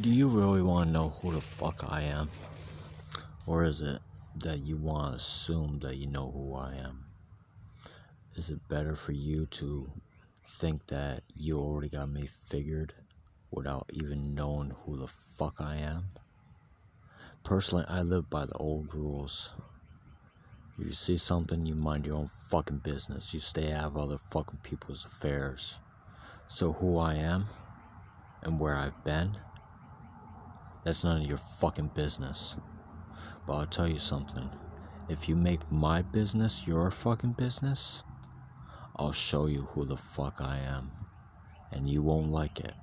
Do you really want to know who the fuck I am? Or is it that you want to assume that you know who I am? Is it better for you to think that you already got me figured without even knowing who the fuck I am? Personally, I live by the old rules. If you see something, you mind your own fucking business. You stay out of other fucking people's affairs. So, who I am and where I've been that's none of your fucking business. But I'll tell you something. If you make my business your fucking business, I'll show you who the fuck I am. And you won't like it.